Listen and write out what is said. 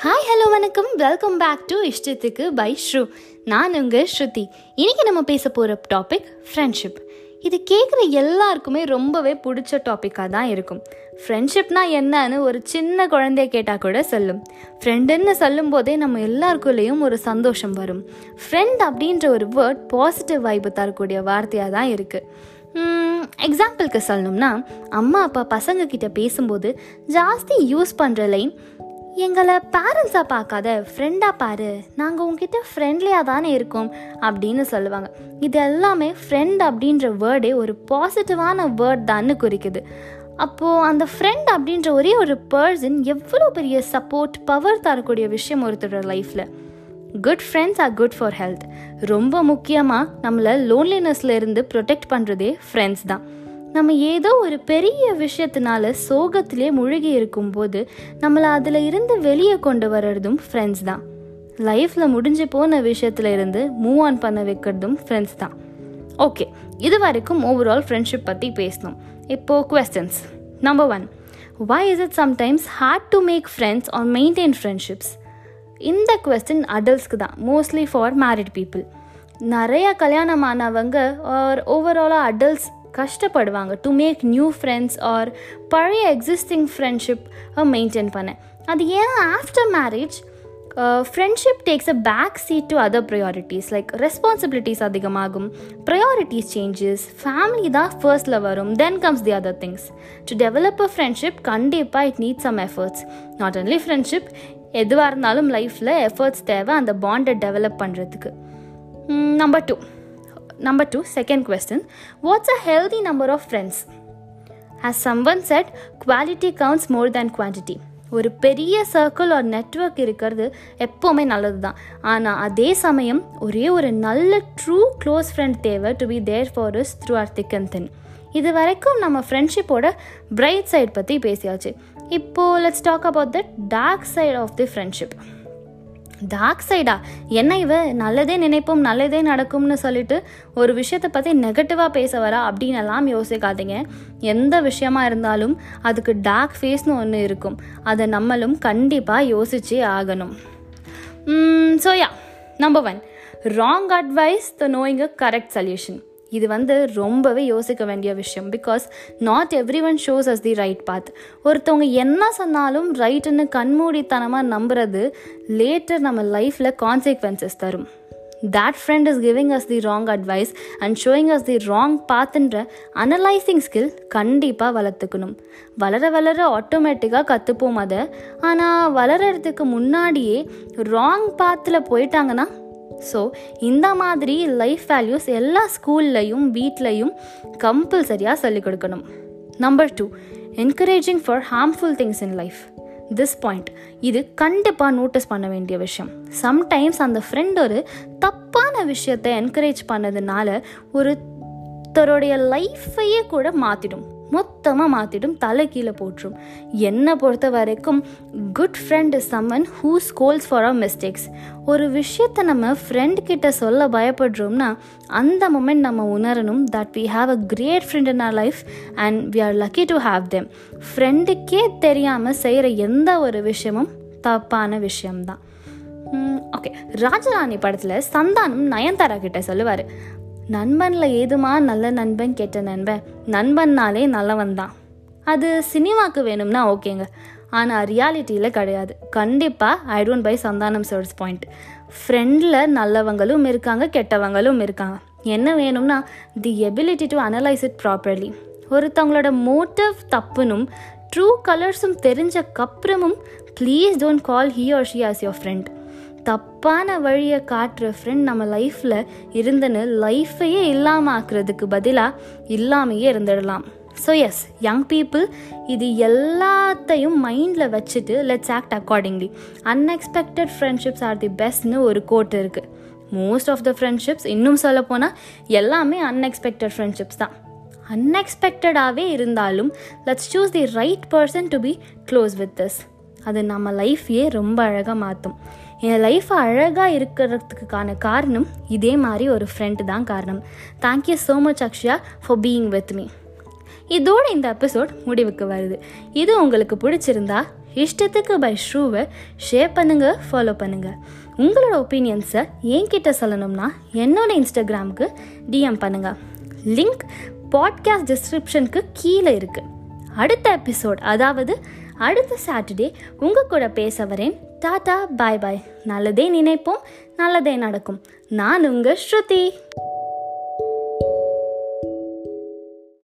Hi hello வணக்கம். Welcome back to இஷ்டத்துக்கு by ஸ்ரூ நான் உங்கள் ஸ்ருதி. இன்றைக்கி நம்ம பேச போகிற டாபிக் ஃப்ரெண்ட்ஷிப் இது கேட்குற எல்லாருக்குமே ரொம்பவே பிடிச்ச டாப்பிக்காக தான் இருக்கும். ஃப்ரெண்ட்ஷிப்னா என்னன்னு ஒரு சின்ன குழந்தைய கேட்டால் கூட சொல்லும். ஃப்ரெண்டுன்னு சொல்லும் போதே நம்ம எல்லாருக்குள்ளேயும் ஒரு சந்தோஷம் வரும். ஃப்ரெண்ட் அப்படின்ற ஒரு வேர்ட் பாசிட்டிவ் வைப்பு தரக்கூடிய வார்த்தையாக தான் இருக்குது எக்ஸாம்பிளுக்கு சொல்லணும்னா அம்மா அப்பா பசங்க கிட்ட பேசும்போது ஜாஸ்தி யூஸ் பண்ணுற லைன் எங்களை பேரண்ட்ஸாக பார்க்காத ஃப்ரெண்டாக பாரு. நாங்கள் உங்ககிட்ட ஃப்ரெண்ட்லியாக தானே இருக்கோம் அப்படின்னு சொல்லுவாங்க. இது எல்லாமே ஃப்ரெண்ட் அப்படின்ற வேர்டே ஒரு பாசிட்டிவான வேர்ட் தான்னு குறிக்குது. அப்போது அந்த ஃப்ரெண்ட் அப்படின்ற ஒரே ஒரு பர்சன் எவ்வளோ பெரிய சப்போர்ட் பவர் தரக்கூடிய விஷயம் ஒருத்தரோட லைஃப்பில் good friends are good for health ரொம்ப முக்கியமாக நம்மளை லோன்லினஸ்ல இருந்து ப்ரொடெக்ட் பண்ணுறதே ஃப்ரெண்ட்ஸ் தான். நம்ம ஏதோ ஒரு பெரிய விஷயத்தினால சோகத்திலே முழுகி இருக்கும்போது நம்மளை அதில் இருந்து வெளியே கொண்டு வர்றதும் ஃப்ரெண்ட்ஸ் தான். லைஃப்பில் முடிஞ்சு போன விஷயத்துல இருந்து மூவ் ஆன் பண்ண வைக்கிறதும் ஃப்ரெண்ட்ஸ் தான். ஓகே இது வரைக்கும் ஓவரால் ஃப்ரெண்ட்ஷிப் பற்றி பேசணும். இப்போது questions number one why is it sometimes hard to make friends or maintain friendships இந்த கொஸ்டின் அடல்ட்ஸ்க்கு தான் மோஸ்ட்லி ஃபார் மேரிட் பீப்புள் நிறையா கல்யாணம் ஆனவங்க ஆர் ஓவராலாக அடல்ட்ஸ் கஷ்டப்படுவாங்க. To make new friends or பழைய எக்ஸிஸ்டிங் ஃப்ரெண்ட்ஷிப் மெயின்டைன் பண்ண. அது ஏன் after marriage friendship takes a back seat to other priorities like responsibilities அதிகமாகும் ப்ரையாரிட்டிஸ் சேஞ்சஸ் ஃபேமிலி தான் ஃபர்ஸ்டில் வரும் then comes the other things to develop a friendship கண்டிப்பாக it need some efforts not only friendship எதுவாக இருந்தாலும் லைஃப்பில் efforts தேவை அந்த பாண்டை டெவலப் பண்ணுறதுக்கு number two number two second question what's a healthy number of friends as someone said quality counts more than quantity ஒரு பெரிய சர்க்கிள் ஒரு நெட்ஒர்க் இருக்கிறது எப்போவுமே நல்லது தான் ஆனால் அதே சமயம் ஒரே ஒரு நல்ல ட்ரூ க்ளோஸ் ஃப்ரெண்ட் தேவை to be there for is through our thick and thin இது வரைக்கும் நம்ம ஃப்ரெண்ட்ஷிப்போட பிரைட் சைட் பற்றி பேசியாச்சு. இப்போது let's talk about the dark side of the friendship dark சைடா என்ன இவ? நல்லதே நினைப்போம் நல்லதே நடக்கும்னு சொல்லிட்டு ஒரு விஷயத்தை பற்றி நெகட்டிவாக பேச வரா அப்படின்னு எல்லாம் யோசிக்காதீங்க. எந்த விஷயமா இருந்தாலும் அதுக்கு டார்க் ஃபேஸ்னு ஒன்று இருக்கும். அதை நம்மளும் கண்டிப்பாக யோசிச்சே ஆகணும். So yeah number one wrong advice the knowing a correct solution இது வந்து ரொம்பவே யோசிக்க வேண்டிய விஷயம். Because not everyone shows us the right path ஒருத்தவங்க என்ன சொன்னாலும் ரைட்டுன்னு கண்மூடித்தனமாக நம்புறது லேட்டர் நம்ம லைஃப்பில் கான்சிக்வன்சஸ் தரும். That friend is giving us the wrong advice and showing us the wrong பாத்துன்ற analysing skill கண்டிப்பாக வளர்த்துக்கணும். வளர வளர ஆட்டோமேட்டிக்காக கற்றுப்போம் அதை. ஆனால் வளர்கிறதுக்கு முன்னாடியே ராங் பாத்தில் போயிட்டாங்கன்னா ஸோ இந்த மாதிரி லைஃப் வேல்யூஸ் எல்லா ஸ்கூல்லையும் வீட்லையும் கம்பல்சரியாக சொல்லிக் கொடுக்கணும். Number two encouraging for harmful things in life this point இது கண்டிப்பாக நோட்டீஸ் பண்ண வேண்டிய விஷயம். சம்டைம்ஸ் அந்த ஃப்ரெண்ட் ஒரு தப்பான விஷயத்தை என்கரேஜ் பண்ணதுனால ஒருத்தருடைய லைஃப்பையே கூட மாற்றிடும் மொத்தமாக மாற்றிடும் தலை கீழே போட்டுரும். என்னை பொறுத்த வரைக்கும் good friend is someone who scolds for our mistakes ஒரு விஷயத்தை நம்ம ஃப்ரெண்ட் கிட்ட சொல்ல பயப்படுறோம்னா அந்த மொமெண்ட் நம்ம உணரணும் that we have a great friend in our life and we are lucky to have them ஃப்ரெண்டுக்கே தெரியாமல் செய்கிற எந்த ஒரு விஷயமும் தப்பான விஷயம்தான். ஓகே ராஜராணி படத்தில் சந்தானம் நயன்தாரா கிட்ட சொல்லுவார் நண்பனில் ஏதுமா நல்ல நண்பன் கெட்ட நண்பன்? நண்பன்னாலே நல்லவன் தான் அது சினிமாவுக்கு வேணும்னா ஓகேங்க. ஆனால் ரியாலிட்டியில் கிடையாது. கண்டிப்பாக I don't buy Santhanam sir's point ஃப்ரெண்டில் நல்லவங்களும் இருக்காங்க கெட்டவங்களும் இருக்காங்க. என்ன வேணும்னா the ability to analyse it properly ஒருத்தவங்களோட மோட்டிவ் தப்புனும் ட்ரூ கலர்ஸும் தெரிஞ்சக்கப்புறமும் please don't call he or she as your friend தப்பான வழியை காட்டுற ஃப்ரெண்ட் நம்ம லைஃப்பில் இருந்தன்னு லைஃப்பையே இல்லாமல் ஆக்குறதுக்கு பதிலாக இல்லாமையே இருந்துடலாம். ஸோ எஸ் யங் பீப்புள் இது எல்லாத்தையும் மைண்டில் வச்சுட்டு let's act accordingly unexpected friendships are the பெஸ்ட்னு ஒரு கோட் இருக்குது மோஸ்ட் ஆஃப் த ஃப்ரெண்ட்ஷிப்ஸ் இன்னும் சொல்ல போனால் எல்லாமே அன்எக்ஸ்பெக்டட் ஃப்ரெண்ட்ஷிப்ஸ் தான். அன்எக்ஸ்பெக்டடாகவே இருந்தாலும் let's choose the right person to be close with this அது நம்ம லைஃப்பையே ரொம்ப அழகாக மாற்றும் என் லைஃப்பை அழகாக இருக்கிறதுக்கான காரணம் இதே மாதிரி ஒரு ஃப்ரெண்டு தான் காரணம். Thank you so much Akshaya for being with me இதோட இந்த எபிசோட் முடிவுக்கு வருது. இது உங்களுக்கு பிடிச்சிருந்தா இஷ்டத்துக்கு பை ஷூவை ஷேர் பண்ணுங்கள் ஃபாலோ பண்ணுங்கள் உங்களோட ஒப்பீனியன்ஸை என்கிட்ட சொல்லணும்னா என்னோட இன்ஸ்டாகிராமுக்கு டிஎம் பண்ணுங்கள் லிங்க் பாட்காஸ்ட் டிஸ்கிரிப்ஷனுக்கு கீழே இருக்குது அடுத்த எபிசோட் அதாவது அடுத்த சாட்டர்டே உங்கள் கூட பேச வரேன். டாடா பாய் பாய். நல்லதே நினைப்போம் நல்லதே நடக்கும். நான் உங்கள் ஸ்ருதி.